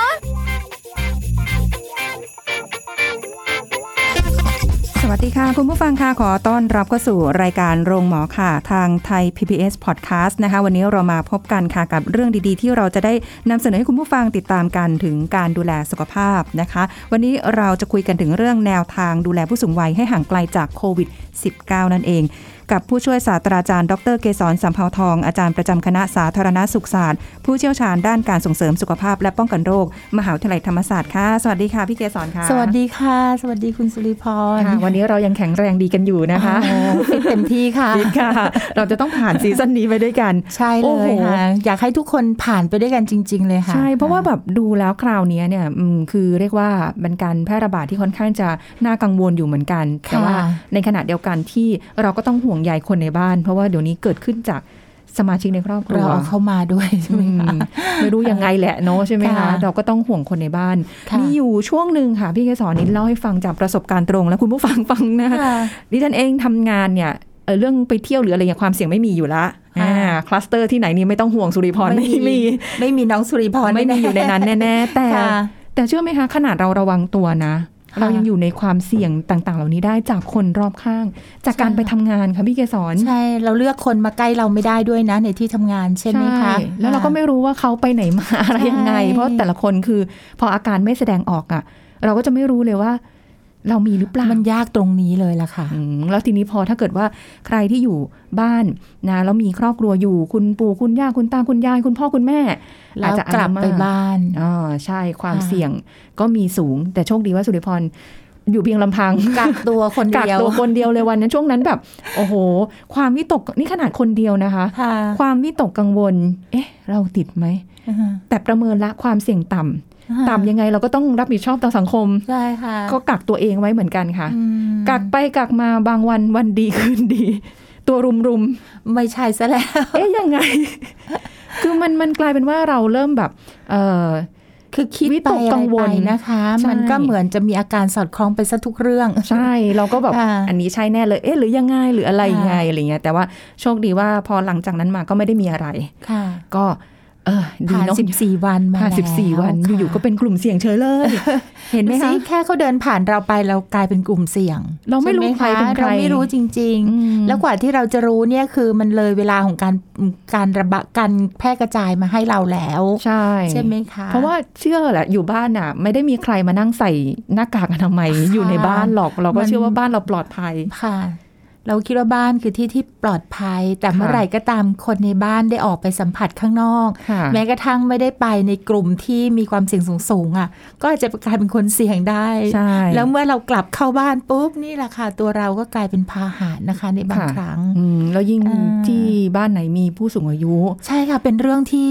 ล วัสดีค่ะ คุณผู้ฟังค่ะขอต้อนรับเข้าสู่รายการโรงหมอค่ะ ทางไทย PBS Podcast นะคะ วันนี้เรามาพบกันค่ะกับเรื่องดีๆ ที่เราจะได้นำเสนอให้คุณผู้ฟังติดตามกันถึงการดูแลสุขภาพนะคะ วันนี้เราจะคุยกันถึงเรื่องแนวทางดูแลผู้สูงวัยให้ห่างไกลจากโควิด -19 นั่นเอง กับผู้ช่วยศาสตราจารย์ ดรเกษรสัมภาวทอง อาจารย์ประจำคณะสาธารณสุขศาสตร์ ผู้เชี่ยวชาญด้านการส่งเสริมสุขภาพและป้องกันโรค มหาวิทยาลัยธรรมศาสตร์ค่ะ สวัสดีค่ะพี่เกษรค่ะ สวัสดีค่ะ สวัสดีคุณสุริพรค่ะวันนี้เรายังแข็งแรงดีกันอยู่นะคะโอ้ฟิตเต็มที่ค่ะฟิตค่ะ เราจะต้องผ่านซีซั่นนี้ไปด้วยกัน ใช่โอ้เลโหยค่ะ อยากให้ทุกคนผ่านไปด้วยกันจริง ๆ เลยค่ะ ใช่ เพราะว่าแบบดูแล้วคราวนี้เนี่ยอืมคือเรียกว่าเป็นการแพร่ระบาดที่ค่อนข้างจะน่ากังวลอยู่เหมือนกัน แต่ว่าในขณะเดียวกันที่เราก็ต้องห่วงใยคนในบ้าน เพราะว่าเดี๋ยวนี้เกิดขึ้นจากสมาชิกในครอบครัเราวเอาเข้ามาด้วยใช่ไหมอืคะมไม่รู้ยังไงแหละเนาะใช่ไหมคะค่ะเราก็ต้องห่วงคนในบ้านค่ะมีอยู่ช่วงหนึ่งค่ะ พี่เกสรนิดเล่าให้ฟังจากประสบการณ์ตรง แล้วคุณผู้ฟังฟังนะคะค่ะดิฉันเองทำงานเนี่ยเอ่อเรื่องไปเที่ยวหรืออะไรอย่างความเสี่ยงไม่มีอยู่ละค่ะอ่าคลัสเตอร์ที่ไหนนี่ไม่ต้องห่วงสุริพรไม่มีไม่มีน้องสุริพรไม่มีอยู่ในนั้นแน่ ๆ แต่ค่ะแต่เชื่อไหมคะขนาดเราระวังตัวนะค่ะ เรายังอยู่ในความเสี่ยงต่างๆ เหล่านี้ได้จากคนรอบข้าง จากการใช่ไปทำงานค่ะพี่เกสรใช่เราเลือกคนมาใกล้เราไม่ได้ด้วยนะในที่ทำงานใช่ไหมคะแล้วเราก็ไม่รู้ว่าเขาไปไหนมาอะไรยังไงใช่เพราะแต่ละคนคือพออาการไม่แสดงออกอะ เราก็จะไม่รู้เลยว่า เรามีหรือเปล่า มันยากตรงนี้เลยล่ะค่ะอืมแล้วทีนี้พอถ้าเกิดว่าใครที่อยู่บ้านนะแล้วมีครอบครัวอยู่คุณปู่คุณย่าคุณตาคุณยาย คุณพ่อคุณแม่แล้วกลับไปบ้านอ๋อใช่ความค่ะเสี่ยงก็มีสูง แต่โชคดีว่าสุริพรอยู่เพียงลำพังกักตัวคนกักเดียวตัวคนเดียวเลยวันนั้นช่วงนั้นแบบ โอ้โห ความวิตกนี่ขนาดคนเดียวนะคะค่ะความวิตกกังวล เอ๊ะ เราติดไหมแต่ประเมินละความเสี่ยงต่ำ ต่ำยังไงเราก็ต้องรับผิดชอบต่อสังคมใช่ค่ะก็กักตัวเองไว้เหมือนกันค่ะอืมกักไปกักมาบางวันวันดีคืนดี ตัวรุมรุมไม่ใช่ซะแล้วๆเอ๊ะยังไง คือมันมันกลายเป็นว่าเราเริ่มแบบ เออคือคิดวิไปตกอะไรกังวไปลนะคะใช่มันก็เหมือนจะมีอาการสอดคล้องไปซะทุกเรื่อง ใช่ เราก็แบบค่ะอันนี้ใช่แน่เลย เอ๊ะหรือยังไงหรืออะไรยังไงอะไรเงี้ยแต่ว่าโชคดีว่าพอหลังจากนั้นมาก็ไม่ได้มีอะไรค่ะก็ เออดีผ่านเนาะสิบสี่วันมาผ่านสิบสี่แล้ววันค่ะอยู่ๆก็เป็นกลุ่มเสี่ยงเฉยเลย เห็นไหมดูสิคะแค่เขาเดินผ่านเราไปเรากลายเป็นกลุ่มเสี่ยง เราไม่รู้ช่หใครเป็นใครเราไม่รู้จริงอืมๆแล้วกว่าที่เราจะรู้เนี่ยคือมันเลยเวลาของการการระบาดการแพร่กระจายมาให้เราแล้วใช่ใช่ไหมคะเพราะว่าเชื่อแหละอยู่บ้านอะ ไม่ได้มีใครมานั่งใส่หน้ากากอนามัยค่ะอยู่ในบ้านหรอกเราก็มันเชื่อว่าบ้านเราปลอดภัยค่ะ เราคิดว่าบ้านคือที่ที่ปลอดภัย แต่ค่ะเมื่อไหร่ก็ตามคนในบ้านได้ออกไปสัมผัสข้างนอกค่ะแม้กระทั่งไม่ได้ไปในกลุ่มที่มีความเสี่ยงสูงๆอะ ก็อาจจะกลายเป็นคนเสี่ยงได้ใช่แล้วเมื่อเรากลับเข้าบ้านปุ๊บนี่แหละค่ะตัวเราก็กลายเป็นพาหะนะคะในบางค่ะครั้งอืมแล้วยิ่งอ่าที่บ้านไหนมีผู้สูงอายุ ใช่ค่ะเป็นเรื่องที่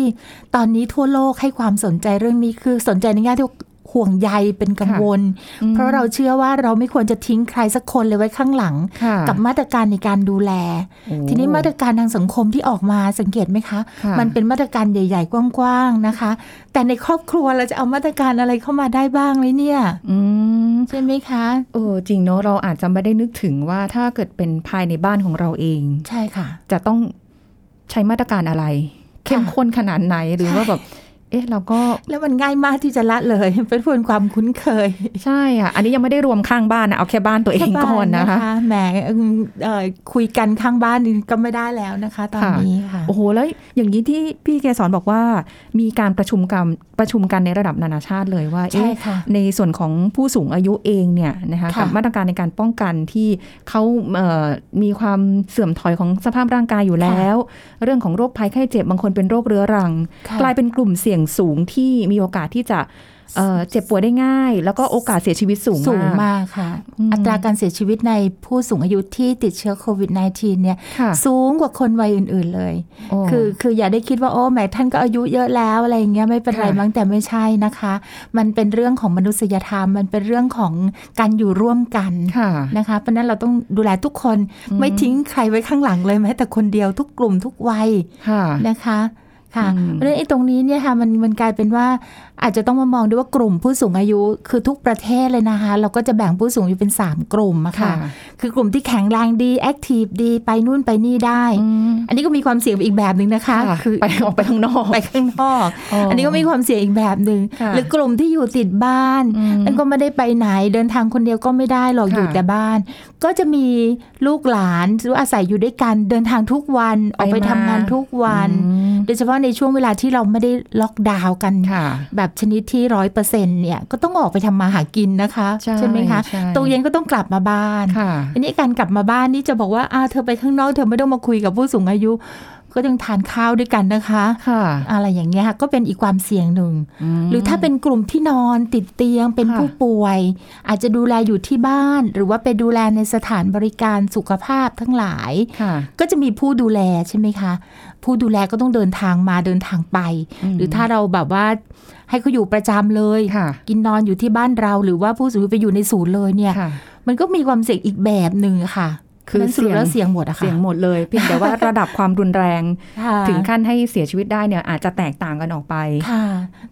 ตอนนี้ทั่วโลกให้ความสนใจเรื่องนี้คือสนใจในแง่ที่ ห่วงใยเป็นกังวลอืมเพราะเราเชื่อว่าเราไม่ควรจะทิ้งใครสักคนเลยไว้ข้างหลังค่ะกับมาตรการในการดูแลโอ้ทีนี้มาตรการทางสังคมที่ออกมาสังเกตไหมคะค่ะมันเป็นมาตรการใหญ่ ๆ กว้างๆนะคะ แต่ในครอบครัวเราจะเอามาตรการอะไรเข้ามาได้บ้างไหมเนี่ยอืมใช่ไหมคะเออจริงเนาะเราอาจจะไม่ได้นึกถึงว่าถ้าเกิดเป็นภายในบ้านของเราเอง ใช่ค่ะ จะต้องใช้มาตรการอะไร เข้มข้นขนาดไหนหรือว่าแบบ เอ๊ะเราก็แล้วมันง่ายมากที่จะละเลย เป็นพูนความคุ้นเคย ใช่อะ อันนี้ยังไม่ได้รวมข้างบ้านนะเอาแค่บ้านตัวเองก่อนนะคะแค่บ้าแหมเอิ่มเอ่อคุยกันข้างบ้านนี่ก็ไม่ได้แล้วนะคะ ตอนค่ะนี้ค่ะโอ้โหแล้วอย่างนี้ที่พี่เกสรบอกว่า มีการประชุมกัน ประชุมกันในระดับนานาชาติเลยว่าใช่เอ๊ะค่ะในส่วนของผู้สูงอายุเองเนี่ยนะคะค่ะกับมาตรการในการป้องกันที่เขาเอ่อมีความเสื่อมถอยของสภาพร่างกายอยู่แล้ว เรื่องของโรคภัยไข้เจ็บบางคนเป็นโรคเรื้อรังค่ะกลายเป็นกลุ่มเสี่ยงสูงที่มีโอกาสที่จะ เอ่อเจ็บป่วยได้ง่าย แล้วก็โอกาสเสียชีวิตสูงสูงมากมากค่ะอืมอัตราการเสียชีวิตในผู้สูงอายุที่ติดเชื้อโควิด -19 เนี่ยค่ะสูงกว่าคนวัยอื่น ๆเลยโอ้คือคืออย่าได้คิดว่าโอ้แหมท่านก็อายุเยอะแล้วอะไรอย่างเงี้ยไม่เป็นไรค่ะมั้งแต่ไม่ใช่นะคะ มันเป็นเรื่องของมนุษยธรรม มันเป็นเรื่องของการอยู่ร่วมกันค่ะนะคะ เพราะฉะนั้นเราต้องดูแลทุกคนไม่ทิ้งใครไว้ข้างหลังเลยแม้แต่คนเดียวทุกกลุ่มทุกวัยค่ะนะคะค่ะอืมเพราะฉะนั้นไอ้ตรงนี้เนี่ยค่ะมันมันกลายเป็นว่า อาจจะต้องมามองด้วยว่ากลุ่มผู้สูงอายุคือทุกประเทศเลยนะคะ เราก็จะแบ่งผู้สูงอายุเป็น 3 กลุ่มอะค่ะ คือกลุ่มที่แข็งแรงดีแอคทีฟดีไปนู่นไปนี่ได้อืมอันนี้ก็มีความเสี่ยงอีกแบบหนึ่งนะคะค่ะคือไปออกไปข้างนอกไปข้างนอก อันนี้ก็มีความเสี่ยงอีกแบบหนึ่งค่ะหรือกลุ่มที่อยู่ติดบ้านอืมนั่นก็ไม่ได้ไปไหนเดินทางคนเดียวก็ไม่ได้หรอกค่ะอยู่แต่บ้าน ก็จะมีลูกหลานหรืออาศัยอยู่ด้วยกันเดินทางทุกวันออกไปไปมาทำงานทุกวันอืมโดยเฉพาะในช่วงเวลาที่เราไม่ได้ล็อกดาวน์กันค่ะแบบชนิดที่ร้อยเปอร์เซ็นเนี่ยก็ต้องออกไปทำมาหากินนะคะใช่ไหมคะใช่ตรงเย็นก็ต้องกลับมาบ้านค่ะอันนี้การกลับมาบ้านนี่จะบอกว่าอ่าเธอไปข้างนอกเธอไม่ต้องมาคุยกับผู้สูงอายุ ก็ต้องทานข้าวด้วยกันนะคะค่ะอะไรอย่างเงี้ยค่ะก็เป็นอีกความเสี่ยงหนึ่งมหรือถ้าเป็นกลุ่มที่นอนติดเตียงเป็นค่ะผู้ป่วย อาจจะดูแลอยู่ที่บ้าน หรือว่าไปดูแลในสถานบริการสุขภาพทั้งหลายค่ะก็จะมีผู้ดูแลใช่ไหมคะ ผู้ดูแลก็ต้องเดินทางมาเดินทางไป หรือถ้าเราแบบว่าให้เขาอยู่ประจำเลยค่ะกินนอนอยู่ที่บ้านเรา หรือว่าผู้สูงอายุไปอยู่ในศูนย์เลยเนี่ยค่ะมันก็มีความเสี่ยงอีกแบบหนึ่งค่ะ คือเพราะฉะนั้นสรุปแล้วเสี่ยงหมดอะค่ะเสียงหมดเลย เพียงแต่ว่าระดับความรุนแรงค่ะถึงขั้นให้เสียชีวิตได้เนี่ยอาจจะแตกต่างกันออกไปค่ะ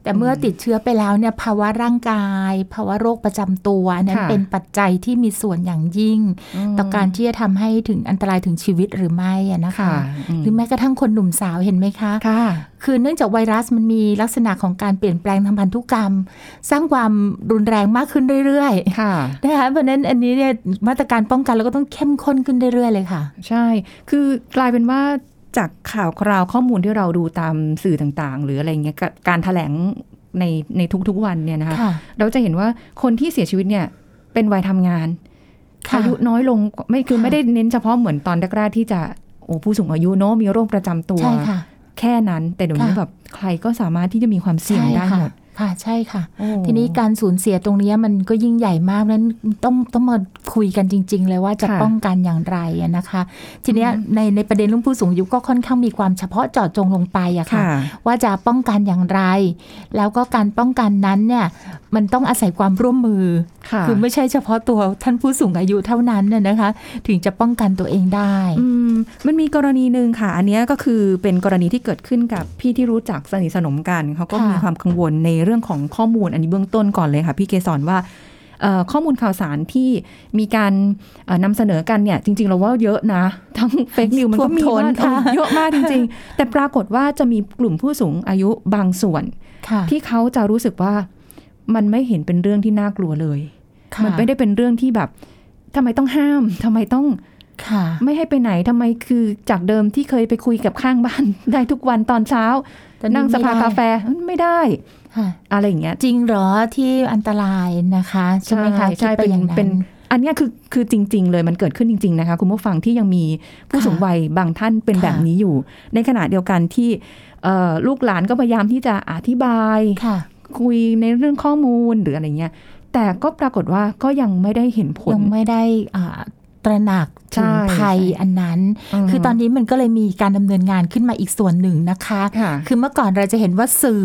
แต่เมื่อติดเชื้อไปแล้วเนี่ยภาวะร่างกาย ภาวะโรคประจำตัวอันนั้นค่ะเป็นปัจจัยที่มีส่วนอย่างยิ่ง ต่อการที่จะทำให้ถึงอันตรายถึงชีวิตหรือไม่อะนะคะค่ะหรือแม้กระทั่งคนหนุ่มสาวเห็นไหมคะค่ะคือเนื่องจากไวรัสมันมีลักษณะของการเปลี่ยนแปลงทางพันธุกรรม สร้างความรุนแรงมากขึ้นเรื่อยค่ะๆนะคะเพราะฉะนั้นอันนี้เนี่ยมาตรการป้องกันเราก็ต้องเข้มข้นขึ้นเรื่อยๆเลยค่ะ ใช่ คือกลายเป็นว่าจากข่าวคราวข้อมูลที่เราดูตามสื่อต่างๆ หรืออะไรเงี้ยกการถแถลงในในทุกๆวันเนี่ยนะคะค่ะเราจะเห็นว่าคนที่เสียชีวิตเนี่ยเป็นวัยทำงานค่ะอายุน้อยลงไม่คือค่ะไม่ได้เน้นเฉพาะเหมือนตอนแรกๆที่จะโอ้ผู้สูงอายุเนาะมีโรคประจำตัวใช่ค่ะ แค่นั้น แต่เดี๋ยวนี้ค่ะแบบใครก็สามารถที่จะมีความเสี่ยงใช่ได้ค่ะหมด ค่ะใช่ค่ะโอ้ทีนี้การสูญเสียตรงเนี้ยมันก็ยิ่งใหญ่มากนั้นต้องต้องมาคุยกันจริง ๆ เลยว่าจะค่ะป้องกันอย่างไรอะนะคะ ทีเนี้ยในในประเด็นเรื่องผู้สูงอายุก็ค่อนข้างมีความเฉพาะเจาะจงลงไปอะค่ะค่ะ ว่าจะป้องกันอย่างไร แล้วก็การป้องกันนั้นเนี่ยมันต้องอาศัยความร่วมมือค่ะคือไม่ใช่เฉพาะตัวท่านผู้สูงอายุเท่านั้นน่ะนะคะ ถึงจะป้องกันตัวเองได้อืมมันมีกรณีหนึ่งค่ะ อันเนี้ยก็คือเป็นกรณีที่เกิดขึ้นกับพี่ที่รู้จักสนิทสนมกันเขาก็ค่ะมีความกังวลในเรื่องของข้อมูลอันนี้เบื้องต้นก่อนเลยค่ะ พี่เกสรว่าเอ่อข้อมูลข่าวสารที่มีการเอ่อนำเสนอกันเนี่ย จริง ๆ เราว่าเยอะนะ ทั้งเฟกนิวมันก็มีท่วมท้นมากค่ะเออเยอะมากจริง ๆ แต่ปรากฏว่าจะมีกลุ่มผู้สูงอายุบางส่วนค่ะที่เขาจะรู้สึกว่ามันไม่เห็นเป็นเรื่องที่น่ากลัวเลยค่ะมันไม่ได้เป็นเรื่องที่แบบทำไมต้องห้ามทำไมต้องค่ะไม่ให้ไปไหนทำไมคือจากเดิมที่เคยไปคุยกับข้างบ้านได้ทุกวันตอนเช้าตอนนี้นั่งสภาไม่ได้กาแฟไม่ได้ค่ะ อะไรอย่างเงี้ยจริงเหรอที่อันตรายนะคะใช่ไหมคะใช่คิดไปเป็นอย่างนั้นเป็นอันเนี้ยคือคือจริง ๆ เลยมันเกิดขึ้นจริง ๆ นะคะ คุณผู้ฟังที่ยังมีผู้ค่ะสูงวัยบางท่านเป็นค่ะแบบนี้อยู่ ในขณะเดียวกันที่เอ่อลูกหลานก็พยายามที่จะอธิบายค่ะคุยในเรื่องข้อมูลหรืออะไรเงี้ยแต่ก็ปรากฏว่าก็ยังไม่ได้เห็นผลยังไม่ได้อ่า ตระหนักใช่ถึงภัยใช่อันนั้นมคือตอนนี้มันก็เลยมีการดำเนินงานขึ้นมาอีกส่วนหนึ่งนะคะค่ะคือเมื่อก่อนเราจะเห็นว่าสื่อ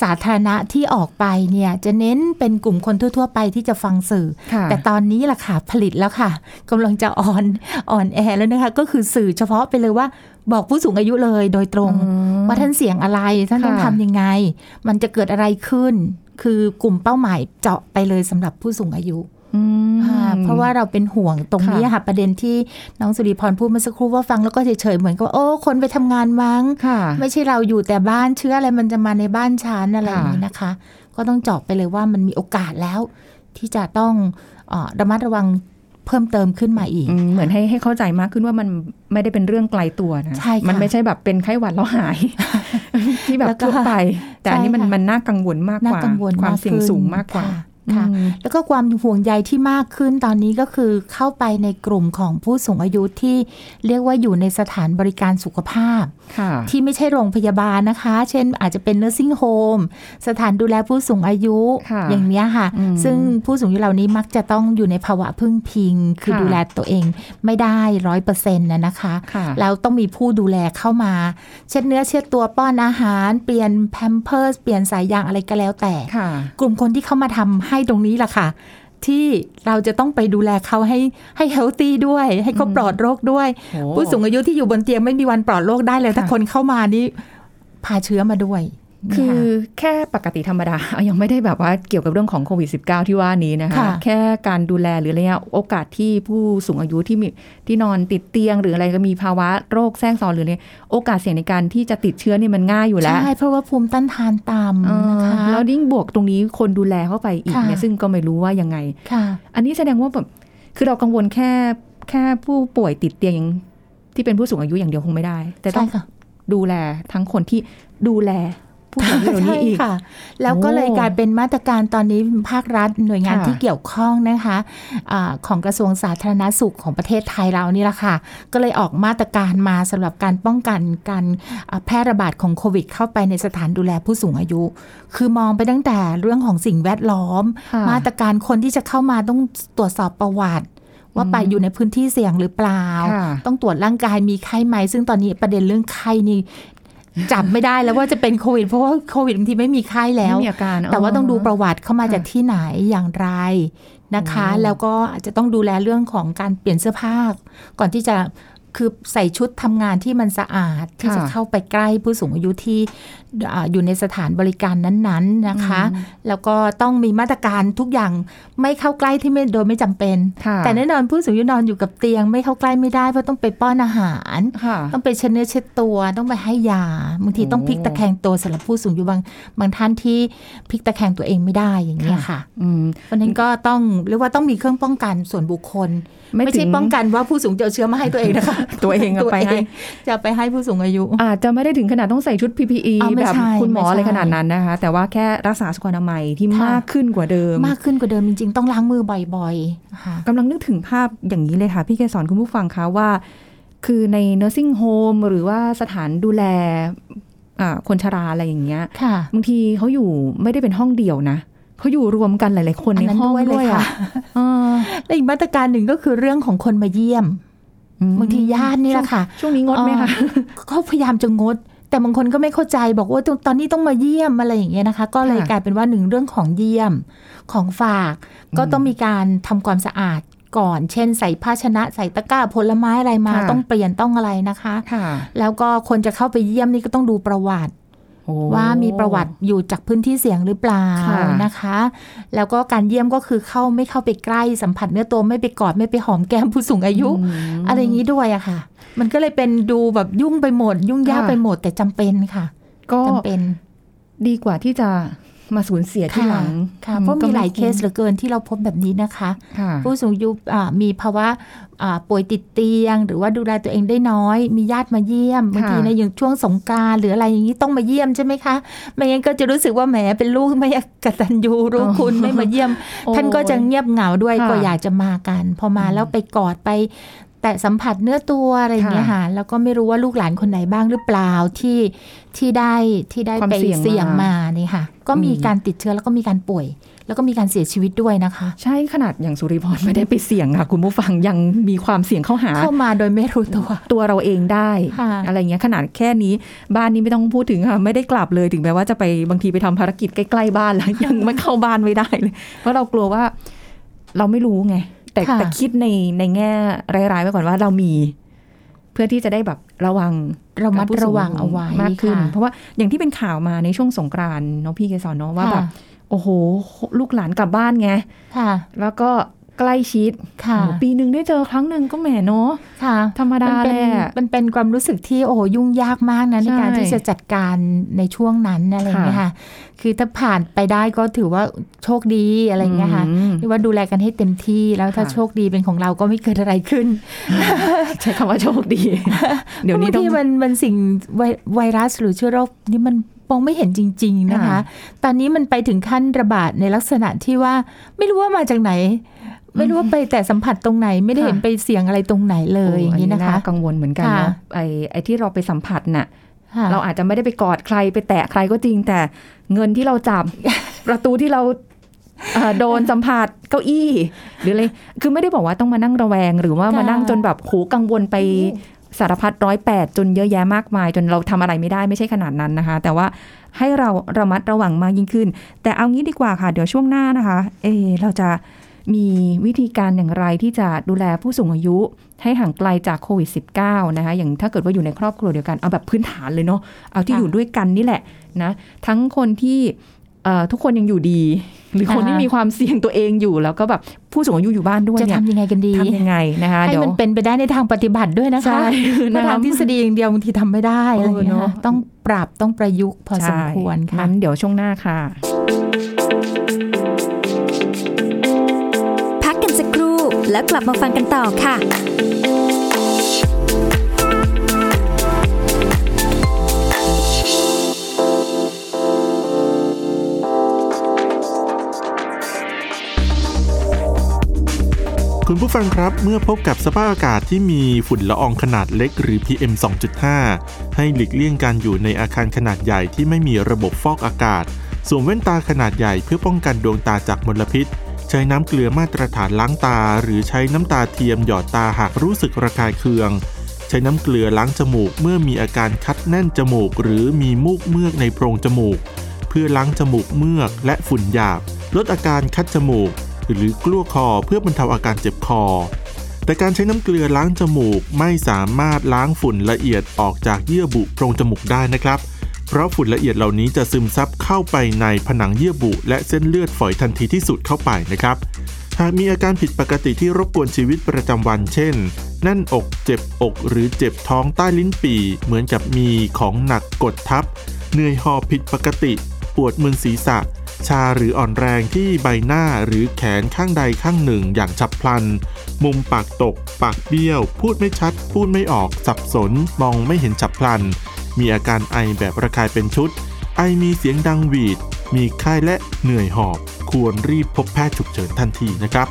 สาธารณะที่ออกไปเนี่ยจะเน้นเป็นกลุ่มคนทั่ว ๆ ไปที่จะฟังสื่อค่ะแต่ตอนนี้ล่ะค่ะผลิตแล้วค่ะกำลังจะออนออนแอร์แล้วนะคะ ก็คือสื่อเฉพาะไปเลยว่าบอกผู้สูงอายุเลยโดยตรงอืมว่าท่านเสี่ยงอะไรท่านต้องค่ะทำยังไง มันจะเกิดอะไรขึ้น คือกลุ่มเป้าหมายเจาะไปเลยสำหรับผู้สูงอายุอืมอ่า เพราะว่าเราเป็นห่วงตรงนี้ค่ะค่ะ ประเด็นที่น้องสุริพรพูดเมื่อสักครู่ว่าฟังแล้วก็เฉยๆเหมือนกับว่าโอ้คนไปทำงานมั้งค่ะไม่ใช่เราอยู่แต่บ้านเชื้ออะไรมันจะมาในบ้านฉันอะไรอค่ะย่างนี้นะคะ ก็ต้องเจาะไปเลยว่ามันมีโอกาสแล้ว ที่จะต้องเออระมัดระวังเพิ่มเติมขึ้นมาอีกอืมเหมือนให้ให้เข้าใจมากขึ้นว่ามันไม่ได้เป็นเรื่องไกลตัวนะใช่ค่ะมันไม่ใช่แบบเป็นไข้หวัดแล้วหาย ที่แบบแล้วก็ทั่วไป แต่อันนี้มันใช่ค่ะมันน่ากังวลมากกน่าว่ากังวลความมากเสี่ยงขึ้นสูงมากกว่า ค่ะค่ะอืมแล้วก็ความห่วงใยที่มากขึ้นตอนนี้ก็คือเข้าไปในกลุ่มของผู้สูงอายุที่เรียกว่าอยู่ในสถานบริการสุขภาพค่ะที่ไม่ใช่โรงพยาบาลนะคะ เช่นอาจจะเป็น nursing home สถานดูแลผู้สูงอายุค่ะอย่างเนี้ยค่ะอืมซึ่งผู้สูงอายุเหล่านี้มักจะต้องอยู่ในภาวะพึ่งพิง คือค่ะดูแลตัวเองไม่ได้ร้อยเปอร์เซ็นต์นะนะคะค่ะแล้วต้องมีผู้ดูแลเข้ามา เช็ดเนื้อเช็ดตัวป้อนอาหาร เปลี่ยนแพมเพิร์สเปลี่ยนสายยางอะไรก็แล้วแต่ค่ะกลุ่มคนที่เข้ามาทำให้ตรงนี้ล่ะค่ะ ที่เราจะต้องไปดูแลเขาให้ให้ healthy ด้วย ให้เขาปลอดโรคด้วยโอ้ผู้สูงอายุที่อยู่บนเตียงไม่มีวันปลอดโรคได้เลย ถ้าค่ะคนเข้ามานี่พาเชื้อมาด้วย คือเนี่ยแค่ปกติธรรมดา ยังไม่ได้แบบว่าเกี่ยวกับเรื่องของโควิด -19 ที่ว่านี้นะคะค่ะแค่การดูแลหรืออะไรเงี้ยโอกาสที่ผู้สูงอายุที่มีที่นอนติดเตียง หรืออะไรก็มีภาวะโรคแทรกซ้อนหรืออะไรโอกาสเสี่ยงในการที่จะติดเชื้อนี่มันง่ายอยู่แล้วใช่เพราะว่าภูมิต้านทานต่เอำอนะคะแล้วยิ่งบวกตรงนี้คนดูแลเข้าไปอีกค่ะเนี่ยซึ่งก็ไม่รู้ว่ายังไงค่ะอันนี้แสดงว่าแบบคือเรากังวลแค่แค่ผู้ป่วยติดเตียงที่เป็นผู้สูงอายุอย่างเดียวคงไม่ได้ แต่ต้องใช่ค่ะดูแลทั้งคนที่ดูแล ผู้สูงอายุเหล่านี้ใช่อีกค่ะแล้วก็โอ้เลยกลายเป็นมาตรการตอนนี้ภาครัฐหน่วยงานค่ะที่เกี่ยวข้องนะคะอาของกระทรวงสาธารณสุขของประเทศไทยเรานี่แหละค่ะ ก็เลยออกมาตรการมาสำหรับการป้องกันการอ่าแพร่ระบาดของโควิด เข้าไปในสถานดูแลผู้สูงอายุ คือมองไปตั้งแต่เรื่องของสิ่งแวดล้อมค่ะมาตรการคนที่จะเข้ามาต้องตรวจสอบประวัติว่าไปอยู่ในพื้นที่เสี่ยงหรือเปล่าค่ะต้องตรวจร่างกายมีไข้ไหม ซึ่งตอนนี้ประเด็นเรื่องไข้นี่ จับไม่ได้แล้วว่าจะเป็นโควิด เพราะว่าโควิดบางทีไม่มีไข้แล้วไม่มีอาการแต่ว่าต้องดูประวัติเข้ามาค่ะจากที่ไหนอย่างไรนะคะโอ้แล้วก็อาจจะต้องดูแลเรื่องของการเปลี่ยนเสื้อผ้าก่อนที่จะ คือใส่ชุดทำงานที่มันสะอาด ที่จะเข้าไปใกล้ผู้สูงอายุที่อ่าอยู่ในสถานบริการนั้นๆนะคะ แล้วก็ต้องมีมาตรการทุกอย่างไม่เข้าใกล้ที่ไม่โดยไม่จำเป็นค่ะแต่แน่นอนผู้สูงอายุนอนอยู่กับเตียง ไม่เข้าใกล้ไม่ได้เพราะต้องไปป้อนอาหารค่ะต้องไปเช็ดเนื้อเช็ดตัว ต้องไปให้ยาบางทีต้องโอ้พลิกตะแคงตัวสำหรับผู้สูงอายุบางบางท่านที่พลิกตะแคงตัวเองไม่ได้อย่างนี้ยค่ะอืมเพราะฉะนั้นก็ต้องเรียกว่าต้องมีเครื่องป้องกันส่วนบุคคล ไม่ไม่ถึใช่งป้องกันว่าผู้สูงจะเอาเชื้อมาให้ตัวเองนะคะ ตัวเองเอาไปให้จะไปให้ผู้สูงอายุ อาจจะไม่ได้ถึงขนาดต้องใส่ชุด PPE อ่าไม่แบบใช่คุณหมอไม่ใช่อะไรขนาดนั้นนะคะ แต่ว่าแค่รักษาสุขอนามัยที่ค่ะมากขึ้นกว่าเดิม มากขึ้นกว่าเดิมจริงๆ ต้องล้างมือบ่อยๆค่ะกำลังนึกถึงภาพอย่างนี้เลยค่ะ พี่แกสอนคุณผู้ฟังคะว่า คือใน nursing home หรือว่าสถานดูแลอ่าคนชราอะไรอย่างเงี้ยค่ะบางทีเขาอยู่ไม่ได้เป็นห้องเดียวนะ เขาอยู่รวมกันหลาย ๆ คนอันในนั้นห้องด้วยเลยด้วยค่ะอะเออและอีกมาตรการหนึ่งก็คือเรื่องของคนมาเยี่ยมอืมบางทีญาตินี่แหละค่ะ ช่วงนี้งดไหมคะเขาพยายามจะงด แต่บางคนก็ไม่เข้าใจบอกว่าตอนนี้ต้องมาเยี่ยมอะไรอย่างเงี้ยนะคะ ก็เลยค่ะกลายเป็นว่าหนึ่งเรื่องของเยี่ยมของฝาก ก็ต้องมีการทำความสะอาดก่อน เช่น ใส่ภาชนะใส่ตะกร้าผลไม้อะไรมาค่ะต้องเปลี่ยนต้องอะไรนะคะค่ะแล้วก็คนจะเข้าไปเยี่ยมนี่ก็ต้องดูประวัติโอ้ ว่ามีประวัติอยู่จากพื้นที่เสี่ยงหรือเปล่าค่ะนะคะ แล้วก็การเยี่ยมก็คือเข้าไม่เข้าไปใกล้สัมผัสเนื้อตัวไม่ไปกอดไม่ไปหอมแก้มผู้สูงอายุมอะไรอย่างนี้ด้วยอะค่ะ มันก็เลยเป็นดูแบบยุ่งไปหมด ยุ่งยากค่ะไปหมดแต่จำเป็นค่ะ ก็จำเป็น ดีกว่าที่จะ มาสูญเสียที่หลังค่ะอืเพราะมีหลายก็ไเคสเหลือเกินที่เราพบแบบนี้นะคะค่ะผู้สูงอายุอ่ามีภาวะอ่าป่วยติดเตียง หรือว่าดูแลตัวเองได้น้อย มีญาติมาเยี่ยมบางทีในอย่างช่วงสงกรารหรืออะไรอย่างนี้ต้องมาเยี่ยมใช่ไหมคะไม่งั้นก็จะรู้สึกว่าแหมเป็นลูกไม่กตัญญูรู้คุณไม่มาเยี่ยมโอ้ยท่านก็จะเงียบเหงาด้วยค่ะก็อยากจะมากัน พอมาแล้วไปกอดไป แต่สัมผัสเนื้อตัวอะไรอย่างเงี้ยค่ะค่ะแล้วก็ไม่รู้ว่าลูกหลานคนไหนบ้างหรือเปล่าที่ที่ได้ที่ได้ความไปเสี่ยงเสี่ยงมามานี่ค่ะ ก็มีอืมการติดเชื้อแล้วก็มีการป่วย แล้วก็มีการเสียชีวิตด้วยนะคะ ใช่ขนาดอย่างสุริพรไม่ได้ไปเสี่ยงค่ะ คุณผู้ฟังยังมีความเสี่ยงเข้าหา เข้ามาโดยไม่รู้ตัวตัวเราเองได้ค่ะอะไรเงี้ยขนาดแค่นี้บ้านนี้ไม่ต้องพูดถึงค่ะ ไม่ได้กลับเลยถึงแม้ว่าจะไปบางทีไปทำภารกิจใกล้ๆบ้านแล้วยังไม่เข้าบ้านไม่ได้เลยเพราะเรากลัวว่าเราไม่รู้ไง แต่ค่ะแต่คิดในในแง่ร้ายๆไว้ก่อนว่าเรามี เพื่อที่จะได้แบบระวังระมัดกับผู้สูระวังเอาไว้มากขึ้นค่ะเพราะว่าอย่างที่เป็นข่าวมาในช่วงสงกรานต์เนาะพี่เกสรเนาะว่าแบบค่ะโอ้โห ลูกหลานกลับบ้านไงค่ะแล้วก็ ใกล้ชิดค่ะโอ้โหปีหนึ่งได้เจอครั้งหนึ่งก็แหมเนาะค่ะ ธรรมดามันแหเป็นละมันเป็นความรู้สึกที่โอ้โหยุ่งยากมากนะในใช่การที่จะจัดการในช่วงนั้นอะไรอย่างเงี้ยค่ะคือถ้าผ่านไปได้ก็ถือว่าโชคดีอะไรอย่างเงี้ยค่ะอืมที่ว่าดูแลกันให้เต็มที่แล้วถ้าค่ะโชคดีเป็นของเราก็ไม่เกิดอะไรขึ้น ใช้คำว่าโชคดี เดี๋ยวนี้บางต้องทีมันมันสิ่งไวไวรัสหรือเชื้อโรคนี่มันมองไม่เห็นจริง ๆ นะคะค่ะตอนนี้มันไปถึงขั้นระบาดในลักษณะที่ว่าไม่รู้ว่ามาจากไหน ไม่รู้ว่าไปแต่สัมผัสตรงไหนไม่ได้เห็นไปเสี่ยงอะไรตรงไหนเลยอย่างนี้นะคะกังวลเหมือนกันเนาะค่ะไอ้ไอ้ที่เราไปสัมผัสน่ะค่ะเราอาจจะไม่ได้ไปกอดใครไปแตะใครก็จริง แต่เงินที่เราจับประตูที่เราเอ่อโดนสัมผัสเก้าอี้ หรืออะไรคือไม่ได้บอกว่าต้องมานั่งระแวง หรือว่ามานั่งจนแบบโหกังวลไปสารพัดร้อยแปดจนเยอะแยะมากมาย จนเราทำอะไรไม่ได้ไม่ใช่ขนาดนั้นนะคะ แต่ว่าให้เราระมัดระวังมากยิ่งขึ้น แต่เอางี้ดีกว่าค่ะ เดี๋ยวช่วงหน้านะคะ เออเราจะ มีวิธีการอย่างไรที่จะดูแลผู้สูงอายุ ให้ห่างไกลจากโควิด -19 นะคะอย่างถ้าเกิดว่าอยู่ในครอบครัวเดียวกัน เอาแบบพื้นฐานเลยเนาะเอาที่ค่ะอยู่ด้วยกันนี่แหละนะทั้งคนที่เอ่อทุกคนยังอยู่ดี หรือคนอ่าที่มีความเสี่ยงตัวเองอยู่แล้วก็แบบผู้สูงอายุอยู่บ้านด้วยจะเนี่ยทำยังไงกันดีทำยังไงนะคะให้เดี๋ยวมันเป็นไปได้ในทางปฏิบัติด้วยนะคะใช่เพราะทางทฤษฎีอย่างเดียวบางทีทำไม่ได้อะไรอย่างเงี้ยเออเนอะต้องปรับต้องประยุกต์พอสมควรใช่ค่ะงั้นเดี๋ยวช่วงหน้าค่ะ แล้วกลับมาฟังกันต่อค่ะคุณผู้ฟังครับเมื่อพบกับสภาพอากาศที่มีฝุ่นละอองขนาดเล็กหรือ PM 2.5 ให้หลีกเลี่ยงการอยู่ในอาคารขนาดใหญ่ที่ไม่มีระบบฟอกอากาศ สวมแว่นตาขนาดใหญ่เพื่อป้องกันดวงตาจากมลพิษ ใช้น้ำเกลือมาตรฐานล้างตา หรือใช้น้ำตาเทียมหยอดตาหากรู้สึกระคายเคือง ใช้น้ำเกลือล้างจมูกเมื่อมีอาการคัดแน่นจมูก หรือมีมูกเมือกในโพรงจมูก เพื่อล้างจมูกเมือกและฝุ่นหยาบ ลดอาการคัดจมูก หรือกลั้วคอเพื่อบรรเทาอาการเจ็บคอ แต่การใช้น้ำเกลือล้างจมูกไม่สามารถล้างฝุ่นละเอียดออกจากเยื่อบุโพรงจมูกได้นะครับ เพราะฝุ่นละเอียดเหล่านี้จะซึมซับเข้าไปในผนังเยื่อบุ และเส้นเลือดฝอยทันทีที่สุดเข้าไปนะครับ หากมีอาการผิดปกติที่รบกวนชีวิตประจำวัน เช่น แน่นอกเจ็บอก หรือเจ็บท้องใต้ลิ้นปี่ เหมือนกับมีของหนักกดทับ เหนื่อยหอบผิดปกติ ปวดมึนศีรษะ ชาหรืออ่อนแรงที่ใบหน้าหรือแขนข้างใดข้างหนึ่งอย่างฉับพลัน มุมปากตก ปากเบี้ยว พูดไม่ชัด พูดไม่ออก สับสน มองไม่เห็นฉับพลัน มีอาการไอแบบระคายเป็นชุด ไอมีเสียงดังหวีด มีไข้และเหนื่อยหอบ ควรรีบพบแพทย์ฉุกเฉินทันทีนะครับ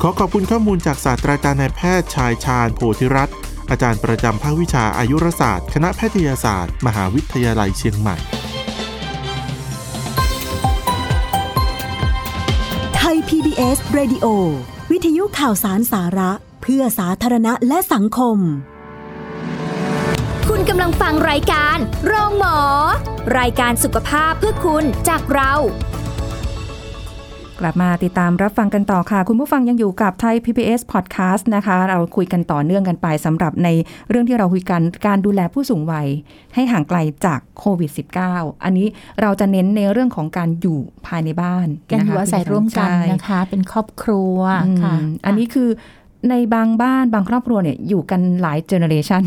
ขอขอบคุณข้อมูลจากศาสตราจารย์นายแพทย์ชายชาญโพธิรัตน์อาจารย์ประจำภาควิชาอายุรศาสตร์ คณะแพทยศาสตร์ มหาวิทยาลัยเชียงใหม่ ไทย PBS Radio วิทยุข่าวสารสาระ เพื่อสาธารณะและสังคม คุณกำลังฟังรายการ โรงหมอ รายการสุขภาพเพื่อคุณจากเรา กลับมาติดตามรับฟังกันต่อค่ะ คุณผู้ฟังยังอยู่กับไทย PBS Podcast นะคะ เราคุยกันต่อเนื่องกันไปสำหรับในเรื่องที่เราคุยกันการดูแลผู้สูงวัย ให้ห่างไกลจากโควิด -19 อันนี้เราจะเน้นในเรื่องของการอยู่ภายในบ้านการอยู่นะคะอาศัยร่วมกันใช่นะคะ เป็นครอบครัวอืมค่ะ อันนี้คือ ในบางบ้านบางครอบครัวเนี่ยอยู่กันหลายเจเนอเรชัน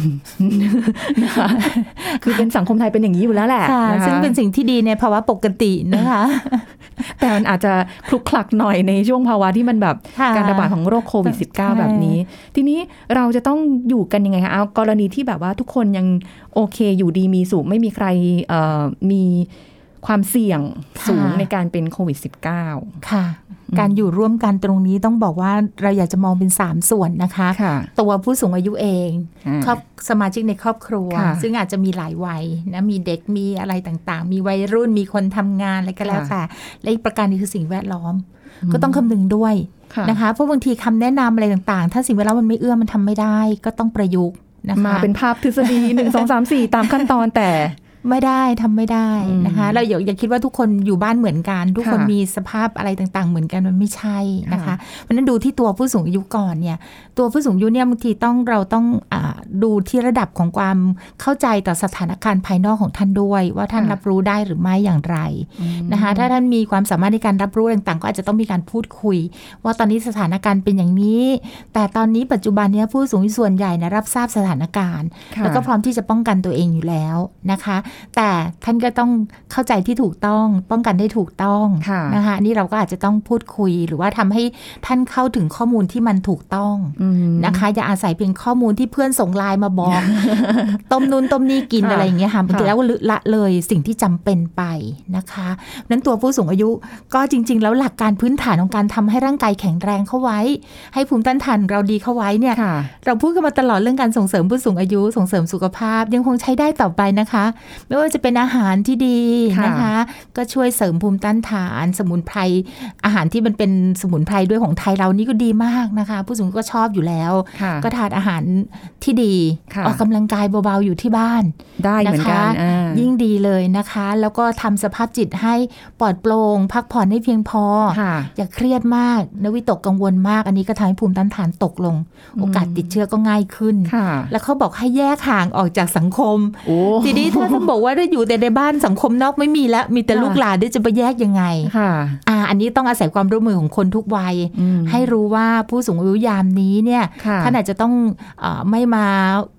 นะคะคือเป็นสังคมไทยเป็นอย่างนี้อยู่แล้วแหละค่ะนะคะซึ่งเป็นสิ่งที่ดีในภาวะปกตินะคะ แต่มันอาจจะคลุกคลักหน่อยในช่วงภาวะที่มันแบบค่ะการระบาดของโรคโควิดใช่ -19 แบบนี้ ทีนี้เราจะต้องอยู่กันยังไงคะเอากรณีที่แบบว่าทุกคนยังโอเคอยู่ดีมีสุขไม่มีใครเอ่อมีความเสี่ยงสูงในการเป็นโควิด -19 ค่ะ การอยู่ร่วมกันตรงนี้ต้องบอกว่าเราอยากจะมองเป็นสามส่วนนะคะค่ะตัวผู้สูงอายุเองอ่าครอบสมาชิกในครอบครัวค่ะซึ่งอาจจะมีหลายวัยนะมีเด็กมีอะไรต่างๆ มีวัยรุ่นมีคนทำงานอะไรก็แล้วค่ะแต่และอีกประการหนึงคือสิ่งแวดล้อม ก็ต้องคำนึงด้วยค่ะนะคะเพราะบางทีคำแนะนำอะไรต่างๆ ถ้าสิ่งแวดล้อมมันไม่เอื้อมันทำไม่ได้ ก็ต้องประยุกต์นะคะมาเป็นภาพทฤษฎีหนึ่งสองสามสี่ตามขั้นตอนแต่ ไม่ได้ทำไม่ได้อืมนะคะ เราอย่าอย่าคิดว่าทุกคนอยู่บ้านเหมือนกัน ทุกคนค่ะมีสภาพอะไรต่าง ๆ เหมือนกันมันไม่ใช่นะคะค่ะเพราะฉะนั้นดูที่ตัวผู้สูงอายุก่อนเนี่ย ตัวผู้สูงอายุเนี่ยบางทีต้องเราต้องอาดูที่ระดับของความเข้าใจต่อสถานการณ์ภายนอกของท่านด้วย ว่าท่านค่ะรับรู้ได้หรือไม่อย่างไรนะคะ ถ้าท่านมีความสามารถในการรับรู้ต่างๆ ก็อาจจะต้องมีการพูดคุย ว่าตอนนี้สถานการณ์เป็นอย่างนี้ แต่ตอนนี้ปัจจุบันเนี้ยผู้สูงอายุส่วนใหญ่นะรับทราบสถานการณ์ค่ะแล้วก็พร้อมที่จะป้องกันตัวเองอยู่แล้วนะคะแต่ท่านก็ต้องเข้าใจที่ถูกต้อง ป้องกันได้ถูกต้องค่ะนะคะอันนี่เราก็อาจจะต้องพูดคุยหรือว่าทำให้ท่านเข้าถึงข้อมูลที่มันถูกต้องอืมนะคะอย่าอาศัยเพียงข้อมูลที่เพื่อนส่งไลน์มาบอกต้มนูนต้มนี่กินค่ะอะไรอย่างเงี้ยค่ะบางทีค่ะแล้วละเลยสิ่งที่จำเป็นไปนะคะนั้นตัวผู้สูงอายุก็จริง ๆ แล้วหลักการพื้นฐานของการทำให้ร่างกายแข็งแรงเข้าไว้ ให้ภูมิต้านทานเราดีเข้าไว้เนี่ยค่ะเราพูดกันมาตลอดเรื่องการส่งเสริมผู้สูงอายุส่งเสริมสุขภาพยังคงใช้ได้ต่อไปนะคะไม่ว่าจะเป็นอาหารที่ดีค่ะนะคะ ก็ช่วยเสริมภูมิต้านทาน สมุนไพรอาหารที่มันเป็นสมุนไพรด้วยของไทยเรานี่ก็ดีมากนะคะ ผู้สูงอายุก็ชอบอยู่แล้วค่ะก็ทานอาหารที่ดีค่ะออกกำลังกายเบาๆอยู่ที่บ้านได้เหมือนกันนะคะอ่ายิ่งดีเลยนะคะ แล้วก็ทำสภาพจิตให้ปลอดโปร่งพักผ่อนให้เพียงพอค่ะอย่าเครียดมากนวิตกกังวลมาก อันนี้ก็ทำให้ภูมิต้านทานตกลง โอกาสติดเชื้อก็ง่ายขึ้นค่ะแล้วเขาบอกให้แยกห่างออกจากสังคมโอ้ทีนี้ถ้าต้องบอกว่าถ้าอยู่แต่ในบ้านสังคมนอกไม่มีแล้ว มีแต่ค่ะลูกหลานได้จะไปแยกยังไงค่ะอ่า อันนี้ต้องอาศัยความร่วมมือของคนทุกวัยอืมให้รู้ว่าผู้สูงอายุยามนี้เนี่ยค่ะท่านอาจจะต้องเออไม่มาอืม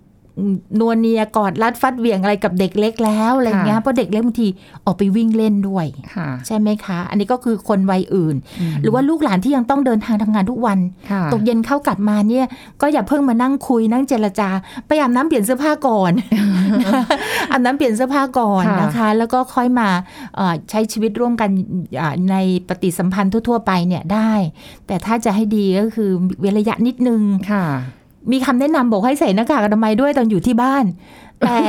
นวลเนียกอดรัดฟัดเหวี่ยงอะไรกับเด็กเล็กแล้วอะไรเงี้ยเพราะเด็กเล็กบางทีออกไปวิ่งเล่นด้วยค่ะใช่ไหมคะ อันนี้ก็คือคนวัยอื่น หรือว่าลูกหลานที่ยังต้องเดินทางทำงานทุกวันค่ะตกเย็นเข้ากลับมาเนี่ย ก็อย่าเพิ่งมานั่งคุยนั่งเจรจาไปอาบน้ำเปลี่ยนเสื้อผ้าก่อนอาบน้ำเปลี่ยนเสื้อผ้าก่อนค่ะนะคะ แล้วก็ค่อยมาเอ่อใช้ชีวิตร่วมกันอ่าในปฏิสัมพันธ์ทั่ว ๆ ไปเนี่ยได้ แต่ถ้าจะให้ดีก็คือเว้นระยะนิดนึงค่ะ มีคำแนะนำบอกให้ใส่หน้ากากอนามัยด้วยตอนอยู่ที่บ้าน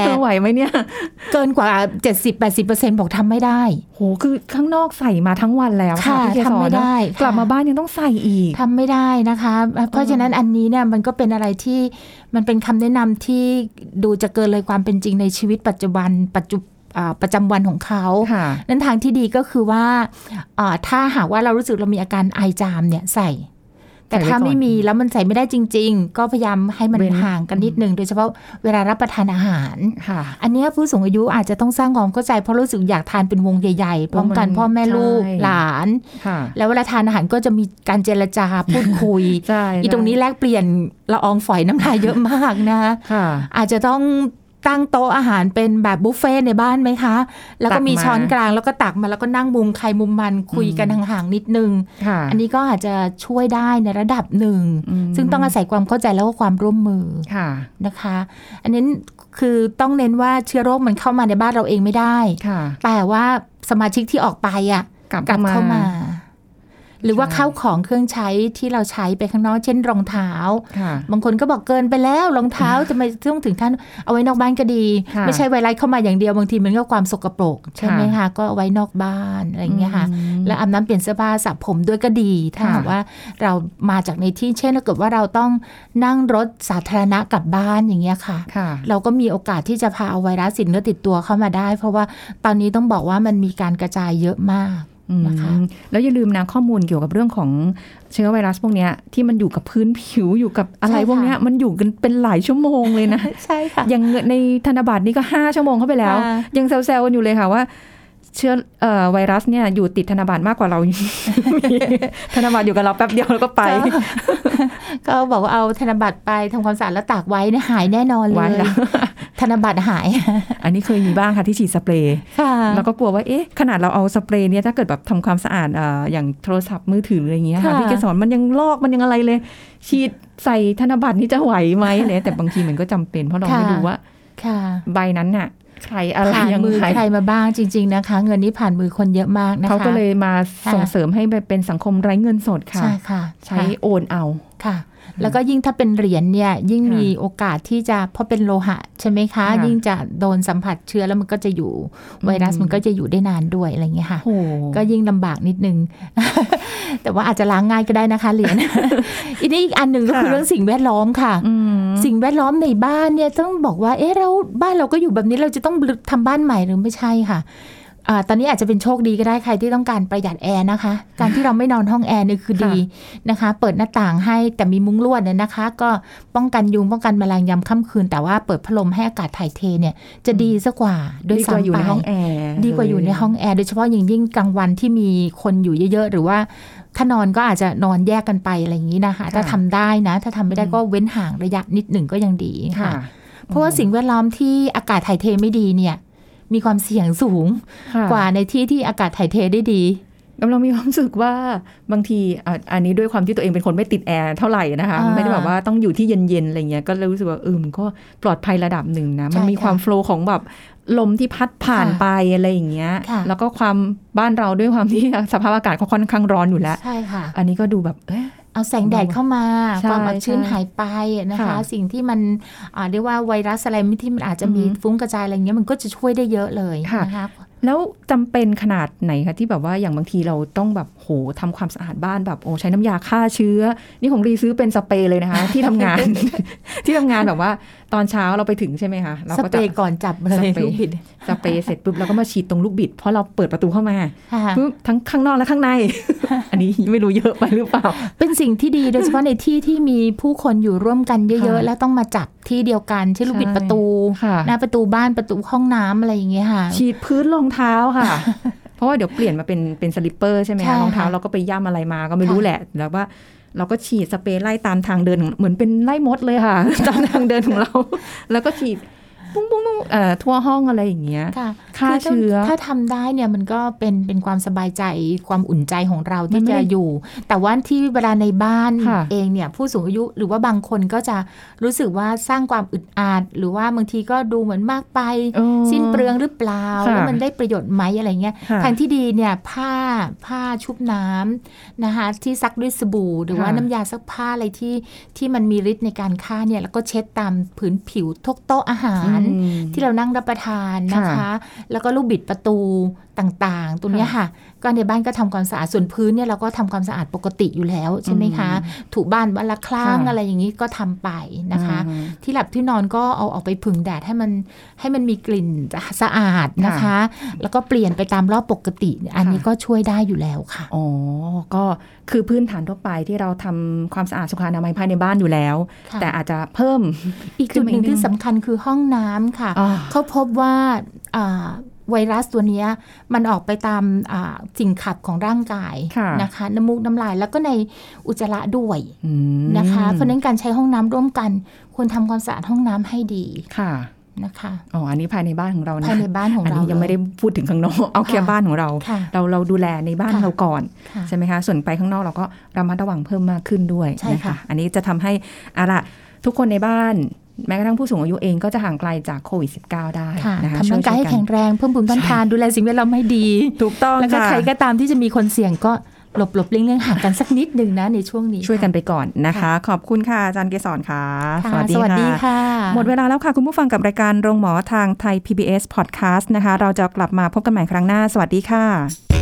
แต่ไหวไหมเนี่ย เกินกว่า 70-80%บอกทำไม่ได้โหคือข้างนอกใส่มาทั้งวันแล้วค่ะค่ะพี่เกสรทำไม่ได้นะกลับค่ะมาบ้านยังต้องใส่อีกทำไม่ได้นะคะ เพราะฉะนั้นอันนี้เนี่ยมันก็เป็นอะไรที่มันเป็นคำแนะนำที่ดูจะเกินเลยความเป็นจริงในชีวิตปัจจุบันปัจจุอ่าประจำวันของเขาค่ะนั้นทางที่ดีก็คือว่าอ่าถ้าหากว่าเรารู้สึกเรามีอาการไอจามเนี่ยใส่ แต่ใส่ไว้ถ้าไม่ก่อนมีแล้วมันใส่ไม่ได้จริง ๆ ก็พยายามให้มันเว้นห่างกันนิดนึงโดยเฉพาะเวลารับประทานอาหารค่ะ อันเนี้ยผู้สูงอายุอาจจะต้องสร้างความเข้าใจเพราะรู้สึกอยากทานเป็นวงใหญ่ๆพร้อมกันมันพ่อแม่ลูกใช่หลานค่ะแล้วเวลาทานอาหารก็จะมีการเจรจาพูดคุยใช่อีตรงนี้แลกเปลี่ยนละอองฝอยน้ำลายเยอะมากนะค่ะอาจจะต้อง ตั้งโต๊ะอาหารเป็นแบบบุฟเฟ่ต์ในบ้านไหมคะ แล้วตัก็กมีมาช้อนกลางแล้วก็ตักมาแล้วก็นั่งมุมใครมุมมันคุยกันห่างๆนิดนึงค่ะอันนี้ก็อาจจะช่วยได้ในระดับหนึ่งอืมซึ่งต้องอาศัยความเข้าใจแล้วก็ความร่วมมือค่ะนะคะ อันนี้คือต้องเน้นว่าเชื้อโรคมันเข้ามาในบ้านเราเองไม่ได้ค่ะแต่ว่าสมาชิกที่ออกไปอะกลับกลับเข้ามา หรือว่าใช่เข้าของเครื่องใช้ที่เราใช้ไปข้างนอกเช่นรองเท้าค่ะบางคนก็บอกเกินไปแล้วรองเท้าจะไม่ต้องถึงท่านเอาไว้นอกบ้านก็ดีค่ะไม่ใช่ไวรัสเข้ามาอย่างเดียวบางทีมันก็ความสกปรกใช่ไหมค่ะคะก็เอาไว้นอกบ้านอะไรอย่างเงี้ยค่ะอืมแล้วอาบน้ำเปลี่ยนเสื้อผ้าสระผมด้วยก็ดี ถ้าค่ะหากว่าเรามาจากในที่เช่นถ้าเกิดว่าเราต้องนั่งรถสาธารณะกลับบ้านอย่างเงี้ยค่ะค่ะ เราก็มีโอกาสที่จะพาเอาไวรัสสินเนื้อติดตัวเข้ามาได้ เพราะว่าตอนนี้ต้องบอกว่ามันมีการกระจายเยอะมากอืม นะคะ แล้วอย่าลืมนะข้อมูลเกี่ยวกับเรื่องของเชื้อไวรัสพวกเนี้ยที่มันอยู่กับพื้นผิวอยู่กับอะไรใช่ค่ะพวกเนี้ยมันอยู่กันเป็นหลายชั่วโมงเลยนะใช่ค่ะอย่างเงินในธนบัตรนี่ก็ห้าชั่วโมงเข้าไปแล้วค่ะยังแซวๆกันอยู่เลยค่ะว่าเชื้อเอ่อไวรัสเนี่ยอยู่ติดธนบัตรมากกว่าเรามีธนบัตรอยู่กับเราแป๊บเดียวแล้วก็ไป ก็ก็บอกว่าเอาธนบัตรไปทำความสะอาดแล้วตากไว้เนี่ยหายแน่นอนเลไว้ยแล้ว ธนบัตรหาย อันนี้เคยมีบ้างค่ะที่ฉีดสเปรย์ค่ะแล้วก็กลัวว่าเอ๊ะขนาดเราเอาสเปรย์เนี่ยถ้าเกิดแบบทำความสะอาดเอ่ออย่างโทรศัพท์มือถืออะไรอย่างเงี้ยค่ะค่ะพี่เกสรมันยังลอกมันยังอะไรเลย ฉีดใส่ธนบัตรนี่จะไหวไหมเลยแต่บางทีมันก็จำเป็น เพราะเราไม่รู้ว่าค่ะใบนั้นน่ะใครอะไรผ่านยังมือไงใครมาบ้างจริง ๆนะคะ เงินนี้ผ่านมือคนเยอะมากนะคะเขาก็เลยมาค่ะส่งเสริมให้เป็นสังคมไร้เงินสดค่ะ ใช่ค่ะ ใช้โอนเอาค่ะ แล้วก็ยิ่งถ้าเป็นเหรียญเนี่ยยิ่งค่ะมีโอกาสที่จะเพราะเป็นโลหะใช่ไหมคะค่ะยิ่งจะโดนสัมผัสเชื้อแล้วมันก็จะอยู่ไวรัสอืมมันก็จะอยู่ได้นานด้วยอะไรอย่างเงี้ยค่ะโอ้ก็ยิ่งลำบากนิดนึง แต่ว่าอาจจะล้างง่ายก็ได้นะคะเหรียญอีกนี้อีกอันหนึ่งก็คือเรื่องสิ่งแวดล้อมค่ะอืมสิ่งแวดล้อมในบ้านเนี่ยต้องบอกว่าเอ๊ะเราบ้านเราก็อยู่แบบนี้เราจะต้องทำบ้านใหม่หรือไม่ใช่ค่ะอ่า ตอนนี้อาจจะเป็นโชคดีก็ได้ใครที่ต้องการประหยัดแอร์นะคะ การที่เราไม่นอนห้องแอร์นี่คือดีนะคะ เปิดหน้าต่างให้แต่มีมุ้งลวดเนี่ยนะคะ ก็ป้องกันยุงป้องกันแมลงยามค่ำคืน แต่ว่าเปิดพัดลมให้อากาศถ่ายเทเนี่ยจะดีซะกว่าด้วยดีกว่าซ้ำอยู่ไปในห้องแอร์ดีกว่าอยู่ในห้องแอร์โดยเฉพาะอย่างยิ่งกลางวันที่มีคนอยู่เยอะๆ หรือว่าถ้านอนก็อาจจะนอนแยกกันไปอะไรอย่างนี้นะคะ ถ้าทำได้นะ ถ้าทำไม่ได้ก็เว้นห่างระยะนิดหนึ่งก็ยังดีค่ะค่ะ เพราะว่าสิ่งแวดล้อมที่อากาศถ่ายเทไม่ดีเนี่ย มีความเสี่ยงสูงค่ะกว่าในที่ที่อากาศถ่ายเทได้ดีกำลังมีความรู้สึกว่าบางทีอะอันนี้ด้วยความที่ตัวเองเป็นคนไม่ติดแอร์เท่าไหร่นะคะอ่าไม่ได้แบบว่าต้องอยู่ที่เย็นๆอะไรเงี้ยก็เลยรู้สึกว่าเออมันก็ปลอดภัยระดับหนึ่งนะใช่มันมีค่ะความโฟล์ของแบบลมที่พัดผ่านค่ะไปอะไรอย่างเงี้ยค่ะแล้วก็ความบ้านเราด้วยความที่สภาพอากาศเขาค่อนข้างร้อนอยู่แล้วใช่ค่ะอันนี้ก็ดูแบบเอ๊ะ เอาแสงแดดเข้ามาใช่ความอับชื้นใช่หายไปนะคะค่ะสิ่งที่มันอ่าเรียกว่าไวรัสอะไรที่มันอาจจะมีอือฮึฟุ้งกระจายอะไรเงี้ยมันก็จะช่วยได้เยอะเลยค่ะนะคะแล้วจำเป็นขนาดไหนคะที่แบบว่าอย่างบางทีเราต้องแบบโหทำความสะอาดบ้านแบบโอ้ใช้น้ำยาฆ่าเชื้อ นี่ของรีซื้อเป็นสเปรย์เลยนะคะ ที่ทำงาน ที่ทำงานแบบว่า ตอนเช้าเราไปถึงใช่ไหมคะเราสก็เปรจะย์ก่อนจับเลสยเปรย์ลูกบิดสเปรย์เสร็จปุ๊บเราก็มาฉีดตรงลูกบิด เพราะเราเปิดประตูเข้ามาค่ะปุ๊บทั้งข้างนอกและข้างใน อันนี้ไม่รู้เยอะไปหรือเปล่า เป็นสิ่งที่ดีโดยเฉพาะในที่ที่มีผู้คนอยู่ร่วมกันเยอะค่ะๆแล้วต้องมาจับที่เดียวกันเช่นลูกบิดใช่ประตูค่ะหน้าประตูบ้านประตูห้องน้ำอะไรอย่างเงี้ยค่ะ ฉีดพื้นรองเท้าค่ะเพราะว่าเดี๋ยวเปลี่ยนมาเป็นเป็น slipper ใช่ไหมใช่คะค่ะรองเท้าเราก็ไปย่ำอะไรมาก็ไม่รู้ค่ะแหละแล้วว่า เราก็ฉีดสเปรย์ไล่ตามทางเดินเหมือนเป็นไล่มดเลยค่ะ ตามทางเดินของเรา แล้วก็ฉีดปุ้งปุ้งปุ้งทั่วห้องอะไรอย่างเงี้ยค่ะ ฆ่าคือถ้เชื้อ ถ้าทำได้เนี่ยมันก็เป็นเป็นความสบายใจความอุ่นใจของเรามัที่นไม่จะได้อยู่ แต่ว่าที่เวลาในบ้านค่ะเองเนี่ยผู้สูงอายุหรือว่าบางคนก็จะรู้สึกว่าสร้างความอึดอัดหรือว่าบางทีก็ดูเหมือนมากไปเออสิ้นเปลืองหรือเปล่าค่ะแล้วมันได้ประโยชน์ไหมอะไรเงี้ยค่ะทางที่ดีเนี่ยผ้าผ้าชุบน้ำนะคะที่ซักด้วยสบู่ หรือว่าค่ะน้ำยาซักผ้าอะไรที่ที่มันมีฤทธิ์ในการฆ่าเนี่ยแล้วก็เช็ดตามผืนผิวทุกโต๊ะอาหารอืมที่เรานั่งรับประทานนะคะค่ะแล้วก็ลูกบิดประตูต่างๆ ตรงเนี้ยค่ะ ก็ในบ้านก็ทำความสะอาดส่วนพื้นเนี่ยเราก็ทำความสะอาดปกติอยู่แล้วใช่ไหมคะ ถูบ้านวันละครั้งค่ะอะไรอย่างนี้ก็ทำไปนะคะอืมที่หลับที่นอนก็เอาออกไปผึ่งแดดให้มันให้มันมีกลิ่นสะอาดนะคะค่ะแล้วก็เปลี่ยนไปตามรอบปกติ อันนี้ก็ช่วยได้อยู่แล้วค่ะอ๋อก็คือพื้นฐานทั่วไปที่เราทำความสะอาดสุขอนามัยภายในบ้านอยู่แล้วค่ะแต่อาจจะเพิ่มอีกจุดหนึ่งที่สำคัญคือห้องน้ำค่ะอ่าเขาพบว่าอ่า ไวรัสตัวเนี้ยมันออกไปตามอ่าสิ่งขับของร่างกายค่ะนะคะน้ำมูกน้ำลายแล้วก็ในอุจจาระด้วยอืมนะคะ เพราะฉะนั้นการใช้ห้องน้ำร่วมกัน ควรทำความสะอาดห้องน้ำให้ดีค่ะนะคะอ๋ออันนี้ภายในบ้านของเรานะภายในบ้านของอันเรานี้ยังไม่ได้พูดถึงข้างนอกเอาแค่ค่ะบ้านของเราค่ะเราเราดูแลในบ้านค่ะเราก่อนค่ะใช่ไหมคะส่วนไปข้างนอกเราก็ระมัดระวังเพิ่มมากขึ้นด้วยใช่นะค่ะคะอันนี้จะทำให้อะล่ะทุกคนในบ้าน แม้กระทั่งผู้สูงอายุเองก็จะห่างไกลจากโควิด -19 ได้ค่ะนะคะทำร่างกายให้ช่วแข็งแรงเพิ่มภูมิต้านทานดูแลสิ่งแวดล้อมให้ดี ถูกต้องแล้วก็ค่ะใครก็ตามที่จะมีคนเสี่ยงก็หลบหลบเลี่ยงเลี่ยงห่างกันสักนิดหนึ่งนะในช่วงนี้ ช่วยกันไปก่อนนะคะค่ะขอบคุณค่ะอาจารย์เกษรค่ะค่ะ สวัสดีค่ะ หมดเวลาแล้วค่ะ คุณผู้ฟังกับรายการโรงหมอทางไทย PBS Podcast นะคะ เราจะกลับมาพบกันใหม่ครั้งหน้า สวัสดีค่ะ